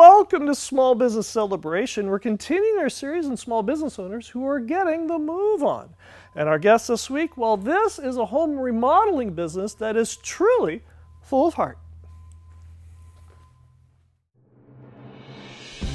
Welcome to Small Business Celebration. We're continuing our series on small business owners who are getting the move on. And our guest this week, well, this is a home remodeling business that is truly full of heart.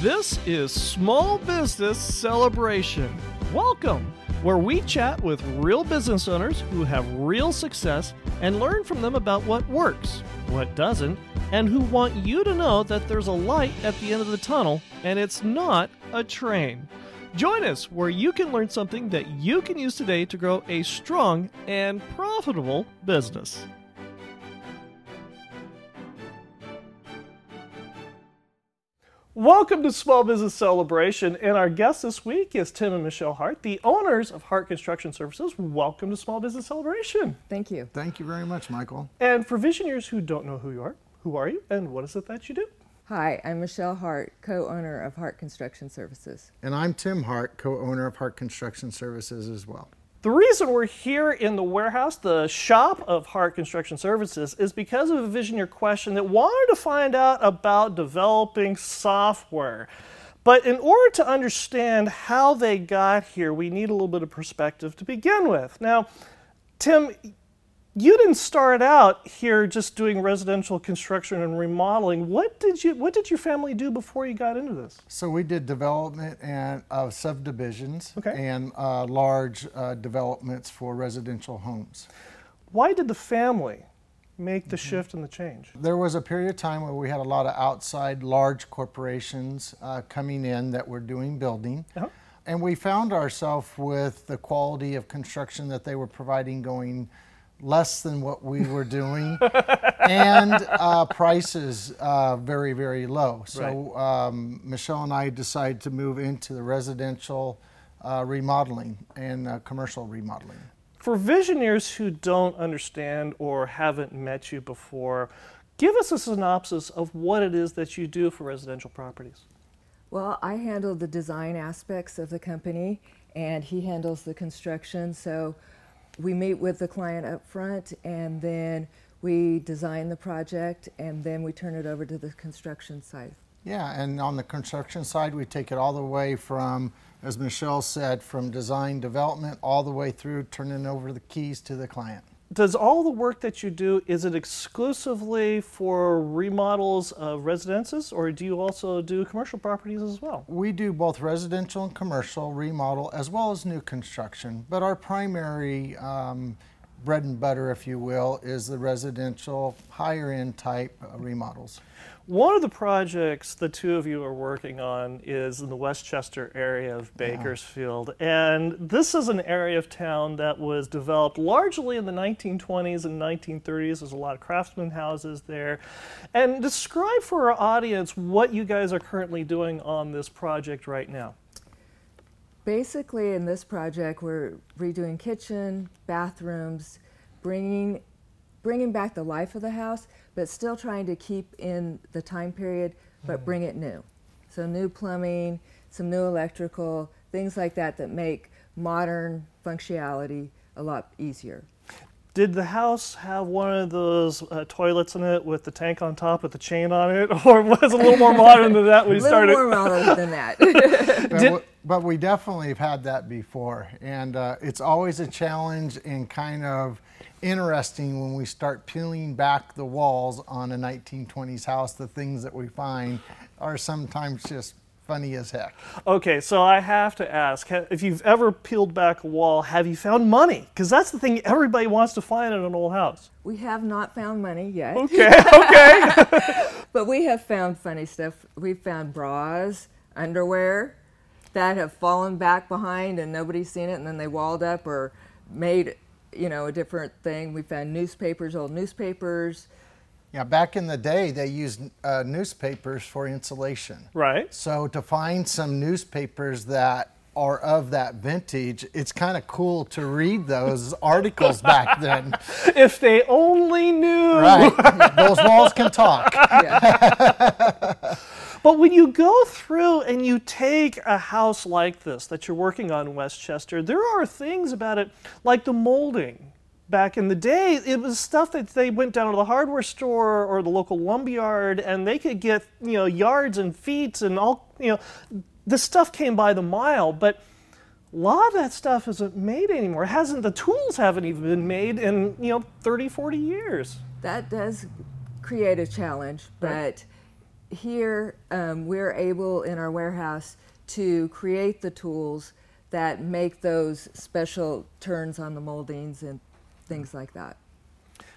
This is Small Business Celebration. Welcome, where we chat with real business owners who have real success and learn from them about what works, what doesn't, and who want you to know that there's a light at the end of the tunnel and it's not a train. Join us where you can learn something that you can use today to grow a strong and profitable business. Welcome to Small Business Celebration, and our guest this week is Tim and Michelle Hart, the owners of Hart Construction Services. Welcome to Small Business Celebration. Thank you. Thank you very much, Michael. And for visionaries who don't know who you are, who are you and what is it that you do? Hi, I'm Michelle Hart, co owner of Hart Construction Services. And I'm Tim Hart, co owner of Hart Construction Services as well. The reason we're here in the warehouse, the shop of Hart Construction Services, is because of a Visioneer question that wanted to find out about developing software. But in order to understand how they got here, we need a little bit of perspective to begin with. Now, Tim, you didn't start out here just doing residential construction and remodeling. What did you what did your family do before you got into this? So we did development and of subdivisions Okay. and uh, large uh, developments for residential homes. Why did the family make the shift and the change? There was a period of time where we had a lot of outside large corporations uh, coming in that were doing building. Uh-huh. And we found ourselves with the quality of construction that they were providing going less than what we were doing and uh, prices uh, very, very low. So um, Michelle and I decided to move into the residential uh, remodeling and uh, commercial remodeling. For visionaries who don't understand or haven't met you before, give us a synopsis of what it is that you do for residential properties. Well, I handle the design aspects of the company, and he handles the construction. So we meet with the client up front, and then we design the project, and then we turn it over to the construction site. Yeah, and on the construction side, we take it all the way from, as Michelle said, from design development all the way through turning over the keys to the client. Does all the work that you do is it exclusively for remodels of residences or do you also do commercial properties as well? We do both residential and commercial remodel as well as new construction, but our primary um, bread and butter, if you will, is the residential higher end type uh, remodels. One of the projects the two of you are working on is in the Westchester area of Bakersfield. And this is an area of town that was developed largely in the 1920s and 1930s. There's a lot of craftsman houses there. And describe for our audience what you guys are currently doing on this project right now. Basically, in this project, we're redoing kitchen, bathrooms, bringing bringing back the life of the house, but still trying to keep in the time period, but mm-hmm. bring it new. So new plumbing, some new electrical, things like that that make modern functionality a lot easier. Did the house have one of those uh, toilets in it with the tank on top with the chain on it, or was it a little more modern than that when A you little started? more modern than that. But, Did- w- but we definitely have had that before, and uh, it's always a challenge and kind of interesting when we start peeling back the walls on a 1920s house. The things that we find are sometimes just funny as heck. Okay, so I have to ask if you've ever peeled back a wall, have you found money? Because that's the thing everybody wants to find in an old house. we have not found money yet, Okay, okay. but we have found funny stuff. We've found bras, underwear that have fallen back behind and nobody's seen it, and then they walled up or made, you know, a different thing. We found newspapers, old newspapers. Yeah, back in the day, they used uh, newspapers for insulation. right. So to find some newspapers that are of that vintage, it's kind of cool to read those articles back then. If they only knew. Right. Those walls can talk. But when you go through and you take a house like this that you're working on in Westchester, there are things about it like the molding back in the day, it was stuff that they went down to the hardware store or the local lumberyard and they could get, you know, yards and feet and all, you know, the stuff came by the mile, but a lot of that stuff isn't made anymore. It hasn't the tools haven't even been made in, you know, 30, 40 years. That does create a challenge, but here um, we're able in our warehouse to create the tools that make those special turns on the moldings and things like that.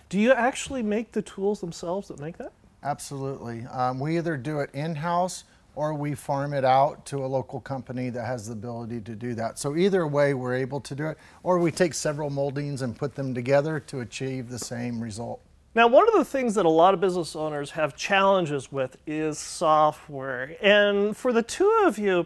Do you actually make the tools themselves that make that? Absolutely. Um, we either do it in-house or we farm it out to a local company that has the ability to do that. So either way, we're able to do it, or we take several moldings and put them together to achieve the same result. Now, one of the things that a lot of business owners have challenges with is software. And for the two of you,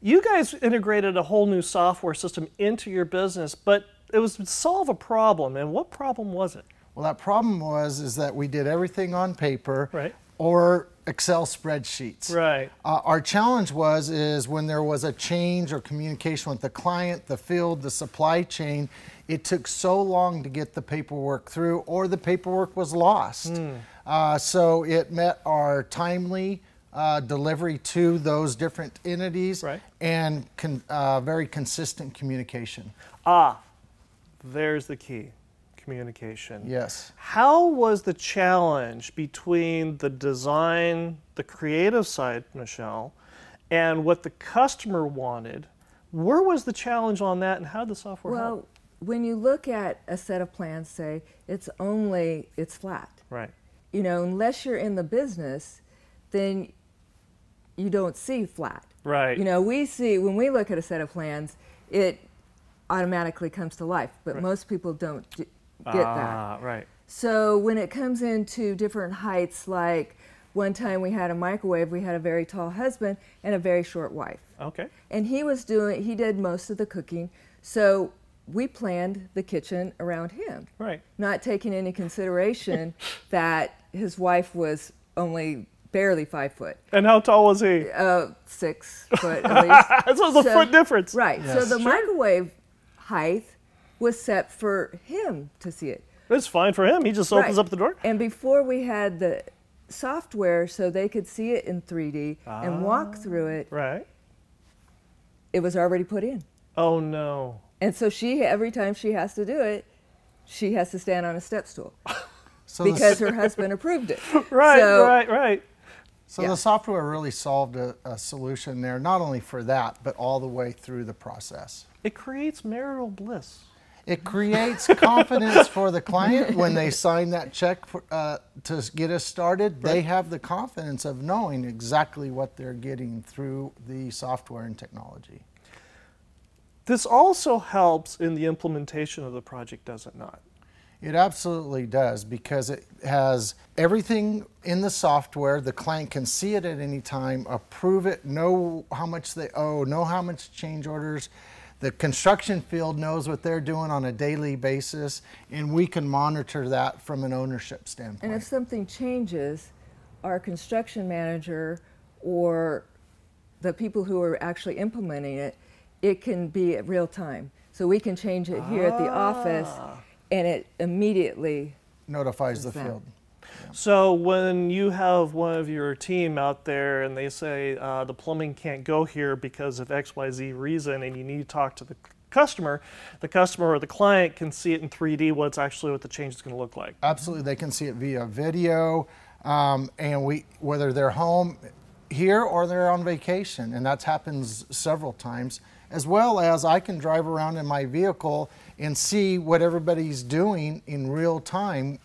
you guys integrated a whole new software system into your business, but it was to solve a problem. And what problem was it? Well, that problem was is that we did everything on paper Right. or Excel spreadsheets. Right. Uh, our challenge was is when there was a change or communication with the client, the field, the supply chain, it took so long to get the paperwork through, or the paperwork was lost. Hmm. Uh, so it met our timely uh, delivery to those different entities Right. and con- uh, very consistent communication. Ah, there's the key communication. Yes. How was the challenge between the design, the creative side, Michelle, and what the customer wanted? Where was the challenge on that, and how did the software help? Well, when you look at a set of plans, say it's only it's flat. Right. You know, unless you're in the business, then you don't see flat. Right. You know, we see when we look at a set of plans, it automatically comes to life, but Right. most people don't d- get that. ah, right. So when it comes into different heights, like one time we had a microwave, we had a very tall husband and a very short wife. Okay. And he was doing, he did most of the cooking. So we planned the kitchen around him, Right. not taking into consideration that his wife was only barely five foot, And how tall was he? uh, six foot at least. so it's a foot difference. Right. So the Sure. microwave height was set for him to see it. It's fine for him. He just opens Right. up the door. And before we had the software so they could see it in 3D and walk ah, through it, Right. it was already put in. Oh no. And so she every time she has to do it, she has to stand on a step stool So because her husband approved it. Right. So- right. Right. So Yeah. the software really solved a, a solution there, not only for that, but all the way through the process. It creates marital bliss. It creates confidence for the client when they sign that check for, uh, to get us started. They have the confidence of knowing exactly what they're getting through the software and technology. This also helps in the implementation of the project, does it not? It absolutely does because it has everything in the software. The client can see it at any time, approve it, know how much they owe, know how much change orders. The construction field knows what they're doing on a daily basis, and we can monitor that from an ownership standpoint. And if something changes, our construction manager or the people who are actually implementing it, it can be at real time. So we can change it here at the office ah. And it immediately notifies the What's that? field. So when you have one of your team out there and they say uh, the plumbing can't go here because of X Y Z reason, and you need to talk to the customer, the customer or the client can see it in 3D what's actually what the change is going to look like. Absolutely, they can see it via video, um, and we whether they're home here or they're on vacation, and that happens several times. As well as I can drive around in my vehicle and see what everybody's doing in real time.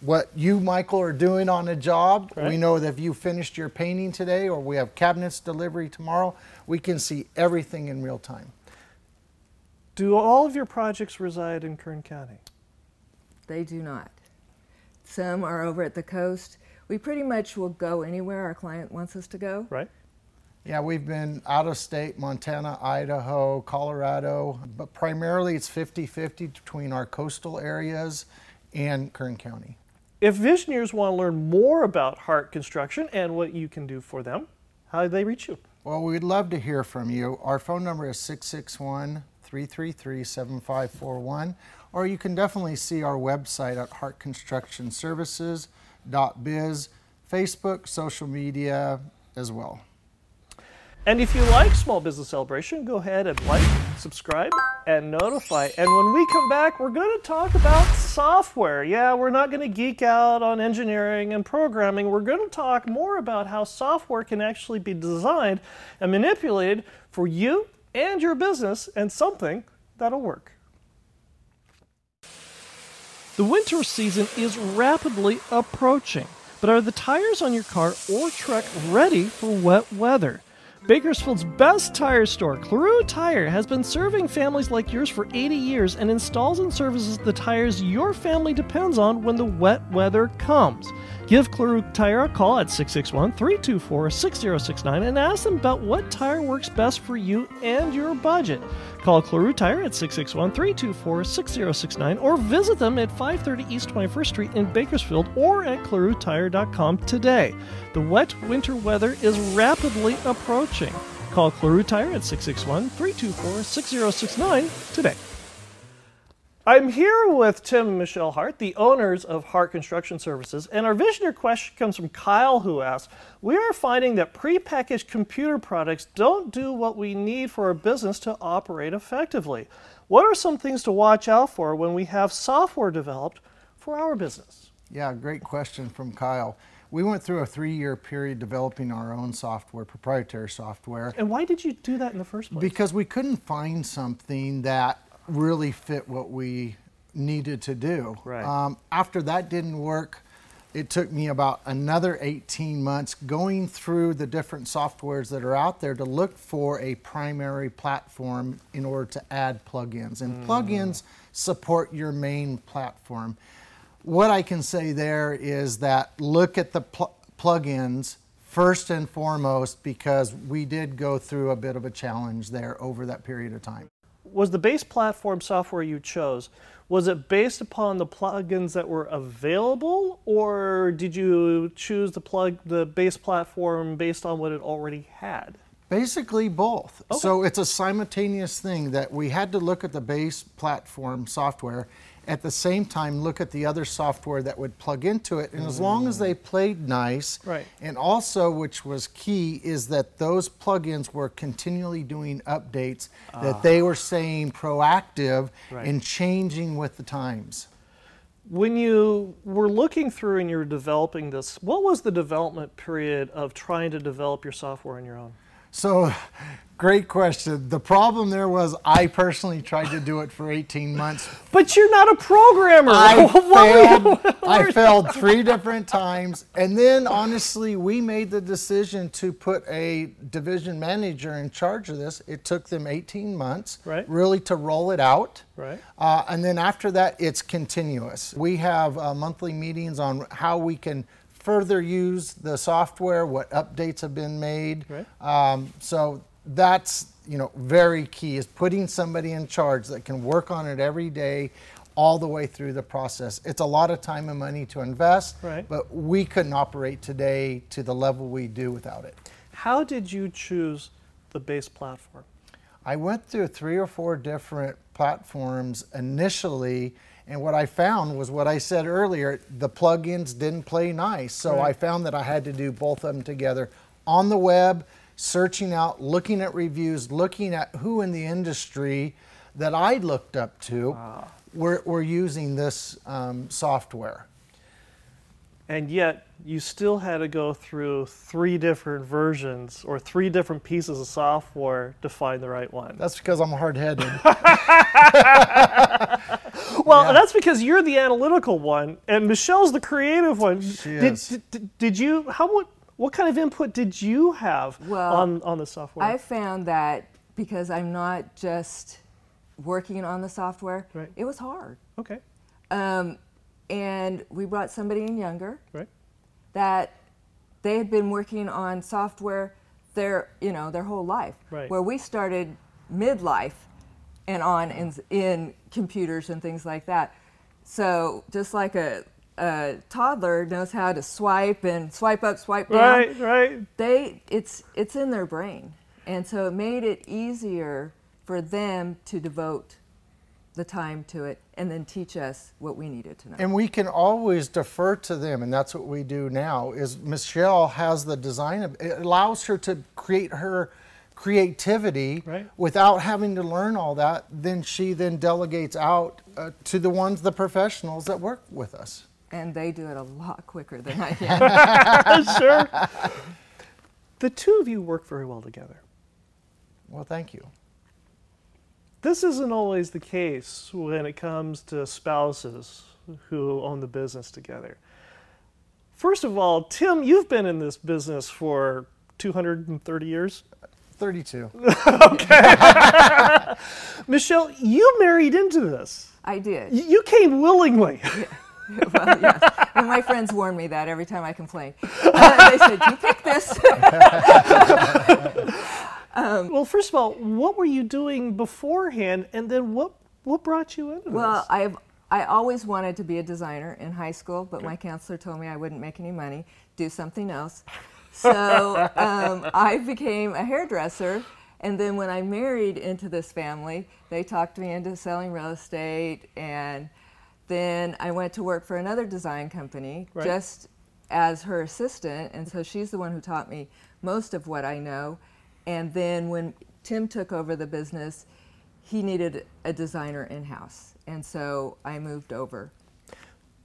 What you, Michael, are doing on a job. We know that if you finished your painting today or we have cabinets delivery tomorrow, we can see everything in real time. Do all of your projects reside in Kern County? they do not. Some are over at the coast. We pretty much will go anywhere our client wants us to go. Right? Yeah, we've been out of state, Montana, Idaho, Colorado, but primarily it's 50 50 between our coastal areas and Kern County. If visionaries want to learn more about Hart Construction and what you can do for them, how do they reach you? Well, we'd love to hear from you. Our phone number is 661 333 7541. Or you can definitely see our website at heartconstructionservices.biz, Facebook, social media as well. And if you like Small Business Celebration, go ahead and like, subscribe, and notify. And when we come back, we're going to talk about software. Yeah, we're not going to geek out on engineering and programming. We're going to talk more about how software can actually be designed and manipulated for you and your business and something that'll work. The winter season is rapidly approaching, but are the tires on your car or truck ready for wet weather? Bakersfield's best tire store, Claru Tire, has been serving families like yours for 80 years and installs and services the tires your family depends on when the wet weather comes. Give Claru Tire a call at 661 324 6069 and ask them about what tire works best for you and your budget. Call Claru Tire at 661 324 6069 or visit them at 530 East 21st Street in Bakersfield or at clarutire.com today. The wet winter weather is rapidly approaching. Call Claru Tire at 661 324 6069 today. I'm here with Tim and Michelle Hart, the owners of Hart Construction Services, and our visionary question comes from Kyle, who asks We are finding that prepackaged computer products don't do what we need for our business to operate effectively. What are some things to watch out for when we have software developed for our business? Yeah, great question from Kyle. We went through a three year period developing our own software, proprietary software. And why did you do that in the first place? Because we couldn't find something that really fit what we needed to do. Right. Um, after that didn't work, it took me about another 18 months going through the different softwares that are out there to look for a primary platform in order to add plugins. And plugins support your main platform. What I can say there is that look at the pl- plugins first and foremost because we did go through a bit of a challenge there over that period of time. Was the base platform software you chose was it based upon the plugins that were available or did you choose the plug the base platform based on what it already had Basically, both. okay. So it's a simultaneous thing that we had to look at the base platform software, at the same time look at the other software that would plug into it. And as long as they played nice, Right. and also, which was key, is that those plugins were continually doing updates, that they were staying proactive Right. and changing with the times. when you were looking through and you were developing this what was the development period of trying to develop your software on your own So, great question. The problem there was I personally tried to do it for 18 months. but you're not a programmer I What were you- failed. I failed three different times, and then honestly, we made the decision to put a division manager in charge of this. It took them 18 months, Right. really, to roll it out. Right. Uh, and then after that, it's continuous. We have uh, monthly meetings on how we can further use the software, what updates have been made. Right. Um, so that's you know very key is putting somebody in charge that can work on it every day all the way through the process it's a lot of time and money to invest Right. but we couldn't operate today to the level we do without it how did you choose the base platform i went through three or four different platforms initially and what i found was what i said earlier the plugins didn't play nice so Right. i found that i had to do both of them together on the web searching out looking at reviews looking at who in the industry that i looked up to were, were using this um, software and yet you still had to go through three different versions or three different pieces of software to find the right one. that's because i'm hard-headed Well, Yeah. that's because you're the analytical one, and Michelle's the creative one. She did, is. Did, did you? How what? What kind of input did you have Well, on on the software? I found that because I'm not just working on the software, Right. it was hard. okay, Um, and we brought somebody in younger right, that they had been working on software their you know their whole life. Right. Where we started midlife and on in, in computers and things like that. So just like a, a toddler knows how to swipe and swipe up, swipe down right, right. they it's it's in their brain and so it made it easier for for them to devote the time to it and then teach us what we needed to know. And we can always defer to them, and that's what we do now. Is Michelle has the design of it allows her to create her creativity Right. without having to learn all that. Then she then delegates out uh, to the ones, the professionals that work with us. and they do it a lot quicker than I can. sure. The two of you work very well together. Well, thank you. This isn't always the case when it comes to spouses who own the business together. First of all, Tim, you've been in this business for 230 years. 32. okay. Michelle, you married into this. I did. Y- You came willingly. well, yes. And my friends warn me that every time I complain. Uh, they said, "You pick this." well, first of all, what were you doing beforehand, and then what what brought you into well, this? I've I always wanted to be a designer in high school, but my counselor told me I wouldn't make any money. Do something else. So um, I became a hairdresser. And then when I married into this family, they talked me into selling real estate. And then I went to work for another design company Right. just as her assistant. And so she's the one who taught me most of what I know. And then when Tim took over the business, he needed a designer in house. And so I moved over.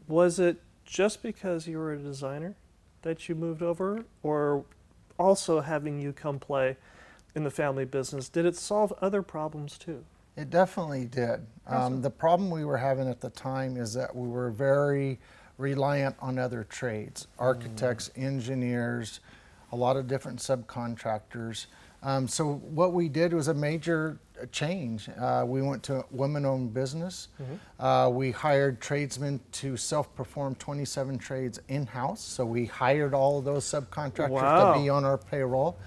Was it just because you were a designer that you moved over, or also having you come play in the family business? Did it solve other problems too? It definitely did. Um, the problem we were having at the time is that we were very reliant on other trades architects, engineers, a lot of different subcontractors. Um, so, what we did was a major change. Uh, we went to women owned business. Uh, we hired tradesmen to self perform 27 trades in house. So, we hired all of those subcontractors Wow. to be on our payroll.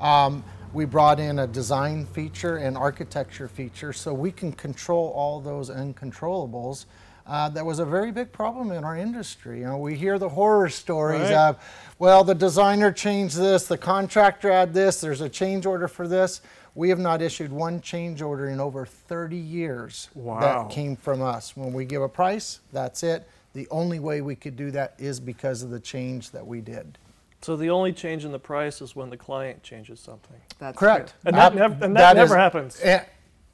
Um, we brought in a design feature and architecture feature so we can control all those uncontrollables. Uh, that was a very big problem in our industry. You know, we hear the horror stories Right. of, well, the designer changed this, the contractor had this, there's a change order for this. We have not issued one change order in over 30 years Wow. that came from us. When we give a price, that's it. The only way we could do that is because of the change that we did. So the only change in the price is when the client changes something, That's Correct. true. and that, Ab- nev- and that, that is- never happens. Eh,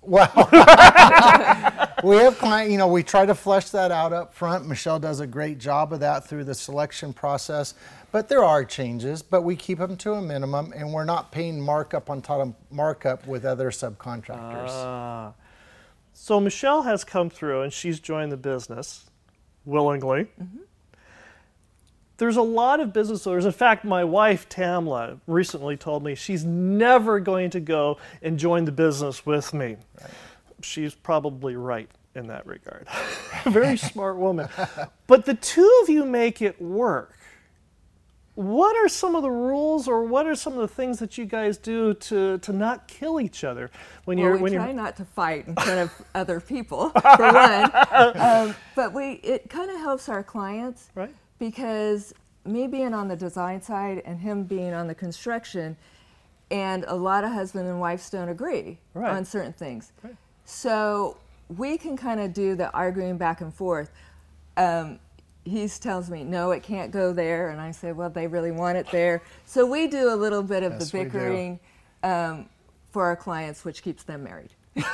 well, we have client. You know, we try to flesh that out up front. Michelle does a great job of that through the selection process. But there are changes, but we keep them to a minimum, and we're not paying markup on top of markup with other subcontractors. Ah. So Michelle has come through and she's joined the business willingly. There's a lot of business owners. In fact, my wife Tamla recently told me she's never going to go and join the business with me. She's probably right in that regard. Very smart woman. But the two of you make it work. What are some of the rules, or what are some of the things that you guys do to, to not kill each other when Well, you're we when try you're not to fight in front of other people, for one. Um, but we it kind of helps our clients right? because me being on the design side and him being on the construction, and a lot of husband and wives don't agree Right. on certain things. Right. So we can kind of do the arguing back and forth. Um, he tells me, no, it can't go there. And I say, well, they really want it there. So we do a little bit of Yes, the bickering um, for our clients, which keeps them married. but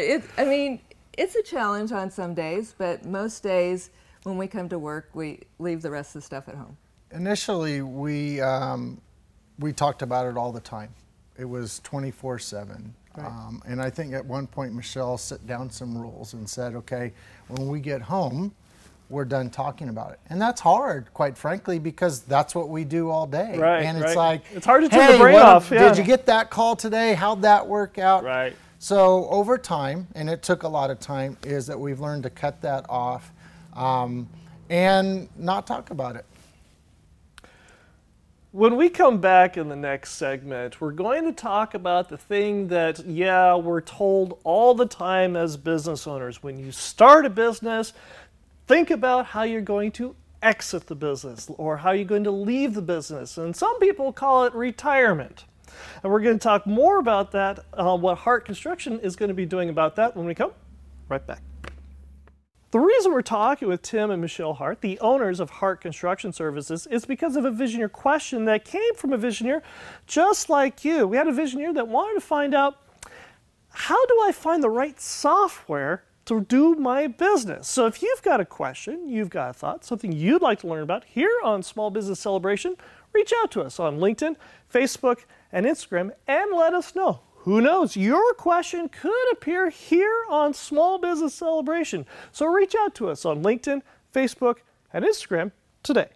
it, I mean, it's a challenge on some days, but most days when we come to work, we leave the rest of the stuff at home. Initially, we um, we talked about it all the time. It was 24 seven. Um, and I think at one point Michelle set down some rules and said, okay, when we get home, we're done talking about it. And that's hard, quite frankly, because that's what we do all day. Right, And it's right. like, It's hard to turn the "Hey, brain what- off, yeah." Did you get that call today? How'd that work out? Right. So over time, and it took a lot of time, is that we've learned to cut that off um, and not talk about it. When we come back in the next segment, we're going to talk about the thing that, yeah, we're told all the time as business owners. When you start a business, think about how you're going to exit the business or how you're going to leave the business. And some people call it retirement. And we're going to talk more about that, uh, what Hart Construction is going to be doing about that when we come right back. The reason we're talking with Tim and Michelle Hart, the owners of Hart Construction Services, is because of a Visioneer question that came from a Visioneer just like you. We had a Visioneer that wanted to find out how do I find the right software to do my business? So if you've got a question, you've got a thought, something you'd like to learn about here on Small Business Celebration, reach out to us on LinkedIn, Facebook, and Instagram and let us know. Who knows? Your question could appear here on Small Business Celebration. So reach out to us on LinkedIn, Facebook, and Instagram today.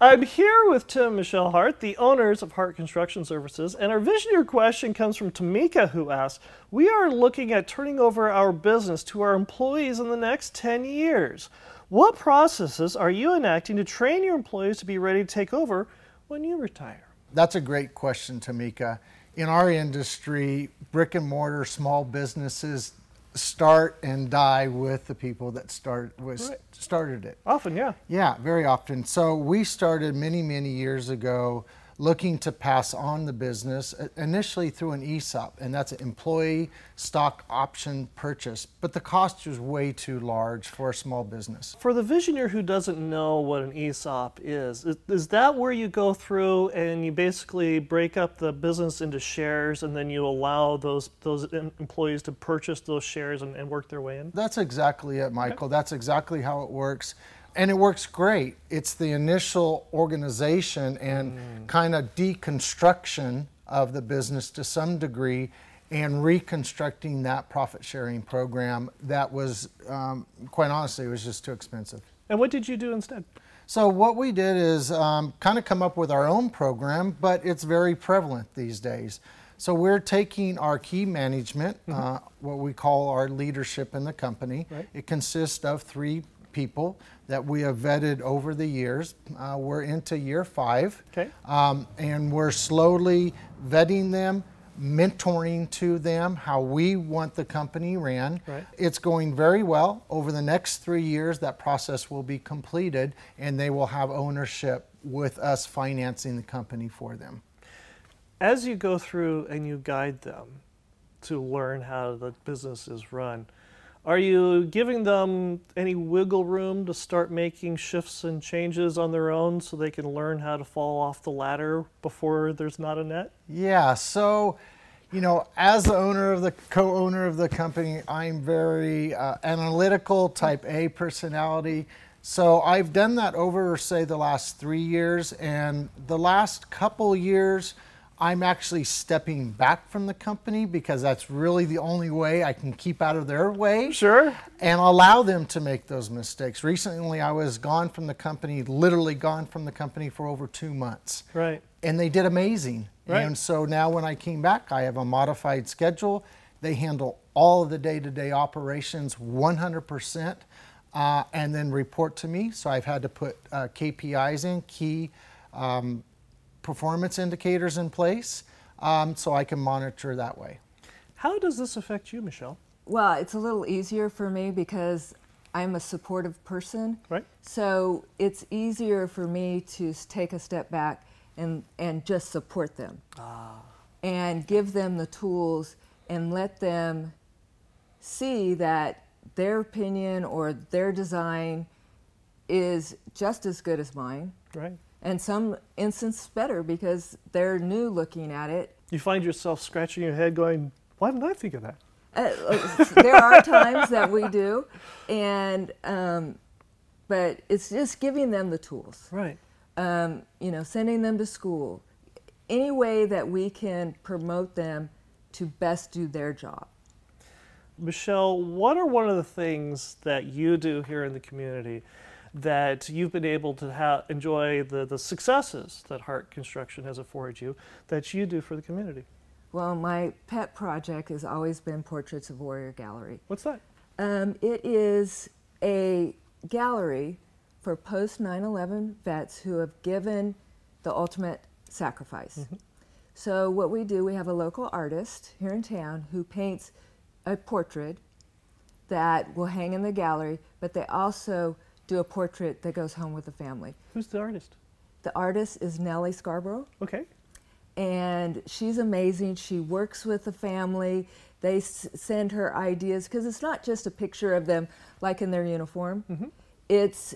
I'm here with Tim Michelle Hart, the owners of Hart Construction Services, and our Visioneer question comes from Tamika, who asks We are looking at turning over our business to our employees in the next 10 years. What processes are you enacting to train your employees to be ready to take over when you retire? That's a great question, Tamika. In our industry, brick and mortar small businesses start and die with the people that start was Right. started it. Often, yeah. Yeah, very often. So we started many, many years ago looking to pass on the business initially through an ESOP, and that's an employee stock option purchase. But the cost was way too large for a small business. For the visioneer who doesn't know what an ESOP is, is, is that where you go through and you basically break up the business into shares and then you allow those those employees to purchase those shares and, and work their way in? That's exactly it, Michael. That's exactly how it works. And it works great. It's the initial organization and kind of deconstruction of the business to some degree and reconstructing that profit sharing program that was, um, quite honestly, it was just too expensive. And what did you do instead? So what we did is um, kind of come up with our own program, but it's very prevalent these days. So we're taking our key management, uh, what we call our leadership in the company. Right. It consists of three people that we have vetted over the years. Uh, we're into year five, Okay. um, and we're slowly vetting them, mentoring to them how we want the company ran. Right. It's going very well. Over the next three years, that process will be completed, and they will have ownership with us financing the company for them. As you go through and you guide them to learn how the business is run, are you giving them any wiggle room to start making shifts and changes on their own so they can learn how to fall off the ladder before there's not a net? Yeah, so, you know, as the owner of the co owner of the company, I'm very uh, analytical, type A personality. So I've done that over, say, the last three years. And the last couple years, I'm actually stepping back from the company because that's really the only way I can keep out of their way Sure. and allow them to make those mistakes. Recently, I was gone from the company, literally gone from the company for over two months Right. and they did amazing. Right. And so now when I came back, I have a modified schedule. They handle all of the day-to-day operations 100%, uh, and then report to me. So I've had to put uh, KPIs in, key um, performance indicators in place, um, so I can monitor that way. How does this affect you, Michelle? Well, it's a little easier for me because I'm a supportive person. Right. So it's easier for me to take a step back and, and just support them. And give them the tools and let them see that their opinion or their design is just as good as mine. Right. And some instance better because they're new looking at it You find yourself scratching your head going, why didn't I think of that? Uh, there are times that we do, and um, but it's just giving them the tools. Right. Um, you know, sending them to school, any way that we can promote them to best do their job. Michelle, what are one of the things that you do here in the community that you've been able to ha- enjoy the, the successes that Hart Construction has afforded you that you do for the community? Well, my pet project has always been Portraits of Warrior Gallery. What's that? Um, it is a gallery for post 9 11 vets who have given the ultimate sacrifice. So, what we do, we have a local artist here in town who paints a portrait that will hang in the gallery, but they also do a portrait that goes home with the family. Who's the artist? The artist is Nellie Scarborough, Okay. and she's amazing. She works with the family. They s- send her ideas because it's not just a picture of them like in their uniform. Mm-hmm. It's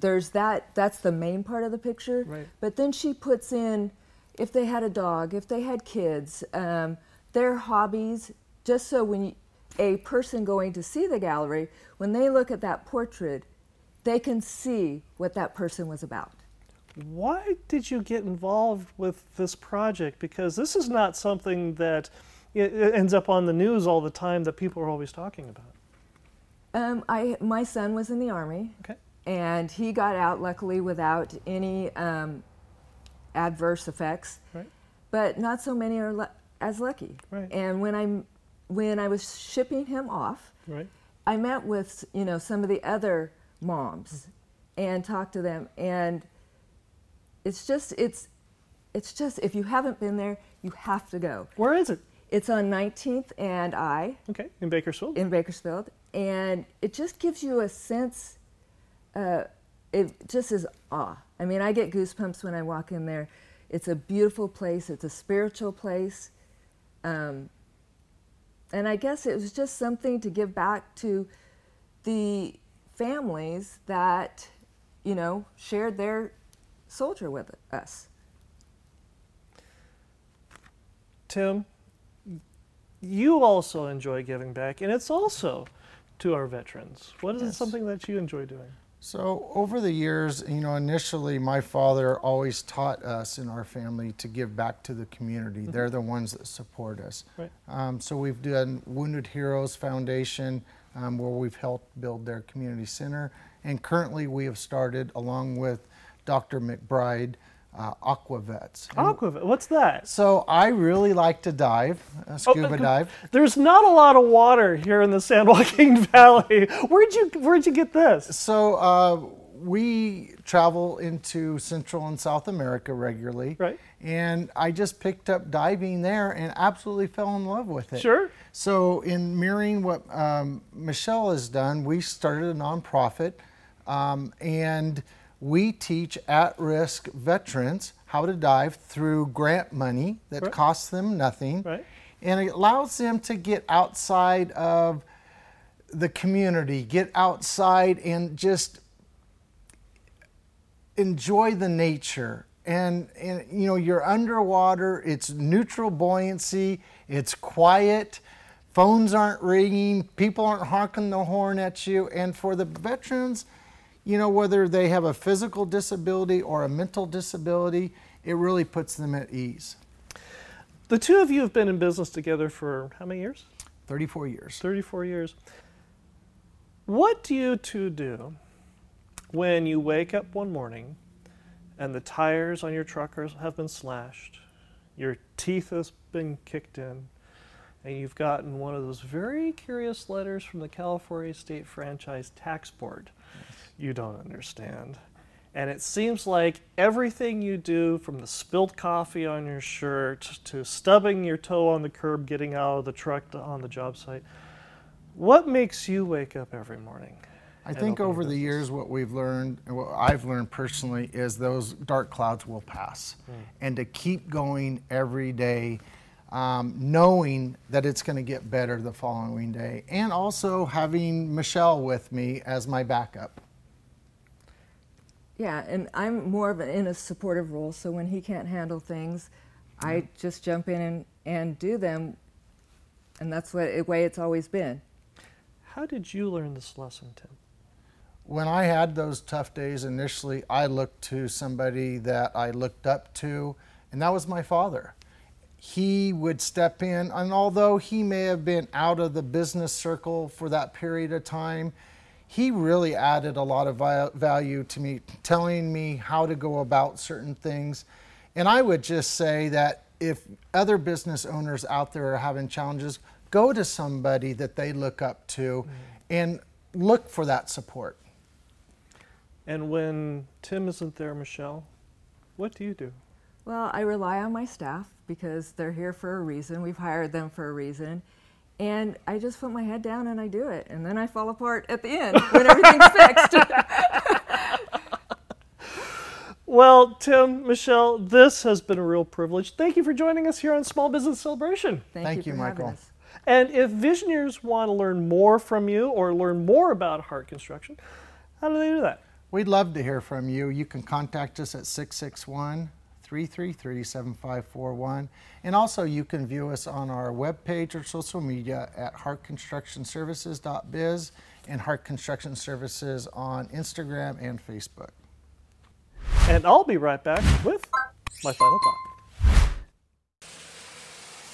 there's that that's the main part of the picture. Right. But then she puts in if they had a dog, if they had kids, um, their hobbies, just so when you, a person going to see the gallery, when they look at that portrait, they can see what that person was about. Why did you get involved with this project? Because this is not something that ends up on the news all the time that people are always talking about. Um, I my son was in the army, Okay. and he got out luckily without any um, adverse effects. Right. But not so many are lu- as lucky. Right. And when I when I was shipping him off, Right. I met with you know some of the other moms and talk to them, and it's just it's it's just if you haven't been there, you have to go. Where is it? It's on 19th and I Okay, in Bakersfield. in Bakersfield, and it just gives you a sense. Uh, it just is awe. I mean, I get goosebumps when I walk in there. It's a beautiful place. It's a spiritual place, um, and I guess it was just something to give back to the families that, you know, shared their soldier with us. Tim, you also enjoy giving back, and it's also to our veterans. What is it Yes. something that you enjoy doing? So over the years, you know, initially my father always taught us in our family to give back to the community. They're the ones that support us. Right. Um, so we've done Wounded Heroes Foundation, um, where we've helped build their community center, and currently we have started along with Dr. McBride, uh, Aqua Vets. What's that? So I really like to dive, uh, Oh, scuba uh, dive. There's not a lot of water here in the San Joaquin Valley. Where'd you Where'd you get this? So uh, we travel into Central and South America regularly. Right. And I just picked up diving there and absolutely fell in love with it. Sure. So, in mirroring what um, Michelle has done, we started a nonprofit um, and we teach at risk veterans how to dive through grant money that Right. costs them nothing. Right. And it allows them to get outside of the community, get outside and just enjoy the nature. And, and you know you're underwater it's neutral buoyancy it's quiet phones aren't ringing people aren't honking the horn at you. And for the veterans you know whether they have a physical disability or a mental disability it really puts them at ease. The two of you have been in business together for how many years? 34 years. 34 years. What do you two do when you wake up one morning and the tires on your truck have been slashed, your teeth has been kicked in, and you've gotten one of those very curious letters from the California State Franchise Tax Board you don't understand. And it seems like everything you do, from the spilled coffee on your shirt to stubbing your toe on the curb getting out of the truck to, on the job site, what makes you wake up every morning? I think over the business? years, what we've learned, and what I've learned personally, is those dark clouds will pass. Hmm. And to keep going every day, um, knowing that it's going to get better the following day. And also having Michelle with me as my backup. Yeah, and I'm more of an, in a supportive role, so when he can't handle things, I just jump in and, and do them, and that's what the way it's always been. How did you learn this lesson, Tim? When I had those tough days initially, I looked to somebody that I looked up to, and that was my father. He would step in, and although he may have been out of the business circle for that period of time, he really added a lot of value to me, telling me how to go about certain things. And I would just say that if other business owners out there are having challenges, go to somebody that they look up to mm-hmm. and look for that support. And when Tim isn't there, Michelle, what do you do? Well, I rely on my staff because they're here for a reason. We've hired them for a reason. And I just put my head down and I do it. And then I fall apart at the end when everything's fixed. Well, Tim, Michelle, this has been a real privilege. Thank you for joining us here on Small Business Celebration. Thank, Thank you, you, for Michael. us. And if visionaries want to learn more from you or learn more about Hart Construction, how do they do that? We'd love to hear from you. You can contact us at 661 333 7541. And also, you can view us on our webpage or social media at heartconstructionservices.biz and Hart Construction Services on Instagram and Facebook. And I'll be right back with my final thought.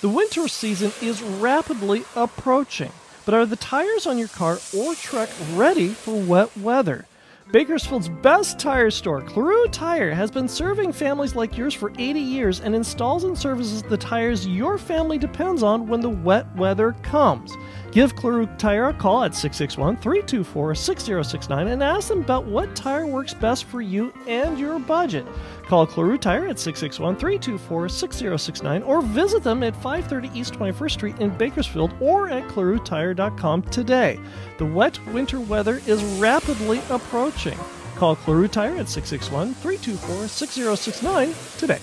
The winter season is rapidly approaching, but are the tires on your car or truck ready for wet weather? Bakersfield's best tire store, Claru Tire, has been serving families like yours for 80 years and installs and services the tires your family depends on when the wet weather comes. Give Claru Tire a call at 661 324 6069 and ask them about what tire works best for you and your budget. Call Claru Tire at 661 324 6069 or visit them at 530 East 21st Street in Bakersfield or at clarutire.com today. The wet winter weather is rapidly approaching. Call Claru Tire at 661 324 6069 today.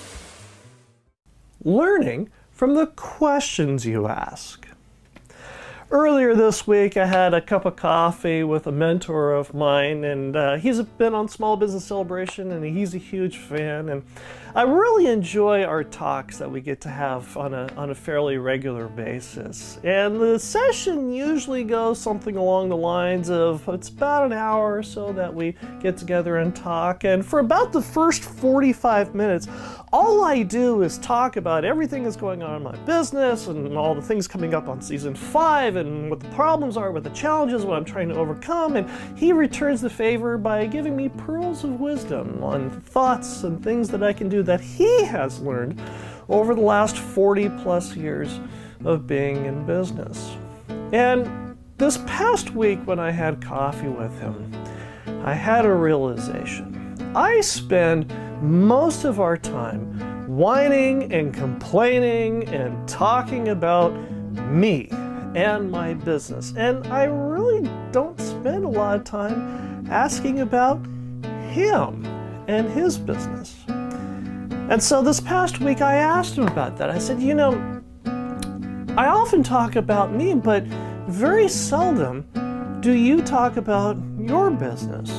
Learning from the questions you ask. Earlier this week, I had a cup of coffee with a mentor of mine, and uh, he's been on Small Business Celebration, and he's a huge fan. And I really enjoy our talks that we get to have on a, on a fairly regular basis. And the session usually goes something along the lines of it's about an hour or so that we get together and talk. And for about the first 45 minutes, all I do is talk about everything that's going on in my business and all the things coming up on season five and what the problems are, what the challenges, what I'm trying to overcome. And he returns the favor by giving me pearls of wisdom on thoughts and things that I can do that he has learned over the last 40 plus years of being in business. And this past week, when I had coffee with him, I had a realization. I spend most of our time whining and complaining and talking about me and my business. And I really don't spend a lot of time asking about him and his business. And so this past week I asked him about that. I said, You know, I often talk about me, but very seldom do you talk about your business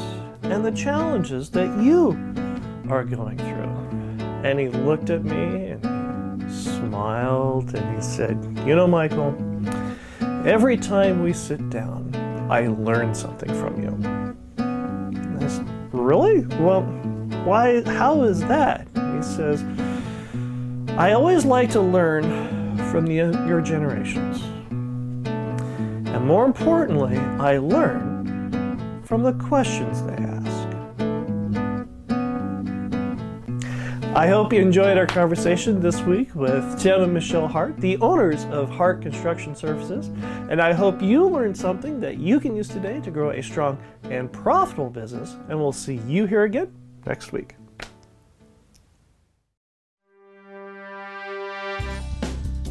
and the challenges that you are going through. And he looked at me and smiled and he said, You know, Michael, every time we sit down, I learn something from you. I said, Really? Well, why? How is that? Says, I always like to learn from the, your generations. And more importantly, I learn from the questions they ask. I hope you enjoyed our conversation this week with Tim and Michelle Hart, the owners of Hart Construction Services. And I hope you learned something that you can use today to grow a strong and profitable business. And we'll see you here again next week.